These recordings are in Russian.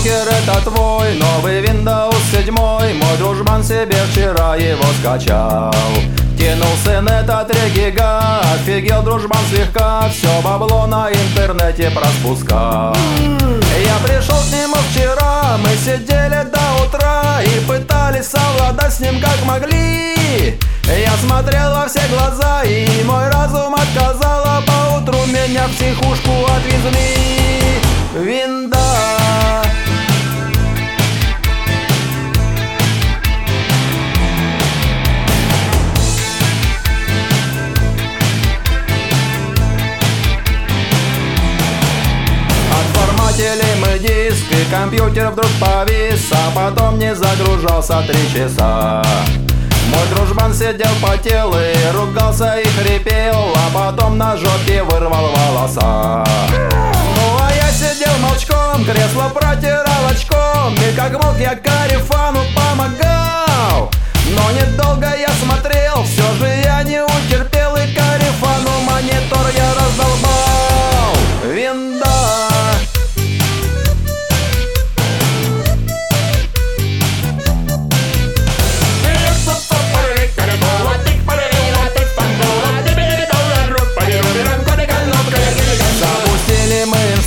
компьютер это твой Новый Windows 7 Мой дружбан себе вчера его скачал. Кинул сын это 3 гига Офигел дружбан слегка. Все бабло на интернете проспускал. Я пришел к нему вчера Мы сидели до утра И пытались совладать с ним как могли. Я смотрел во все глаза И мой разум отказал А поутру меня в психушку отвезли Отформатили мы диск и компьютер вдруг повис А потом не загружался три часа. Мой дружбан сидел, потел и ругался и хрипел А потом на жопе вырвал волоса. Ну а я сидел молчком, кресло протирал очком И как мог я Карифану помогал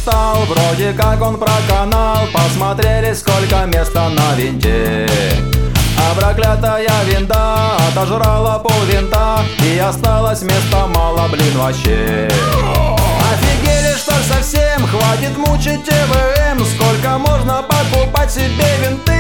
Инсталл, вроде как он проканал Посмотрели, сколько места на винте А проклятая винда отожрала пол винта И осталось места мало, блин, вообще Офигели, что совсем? Хватит мучить ТВМ Сколько можно покупать себе винты?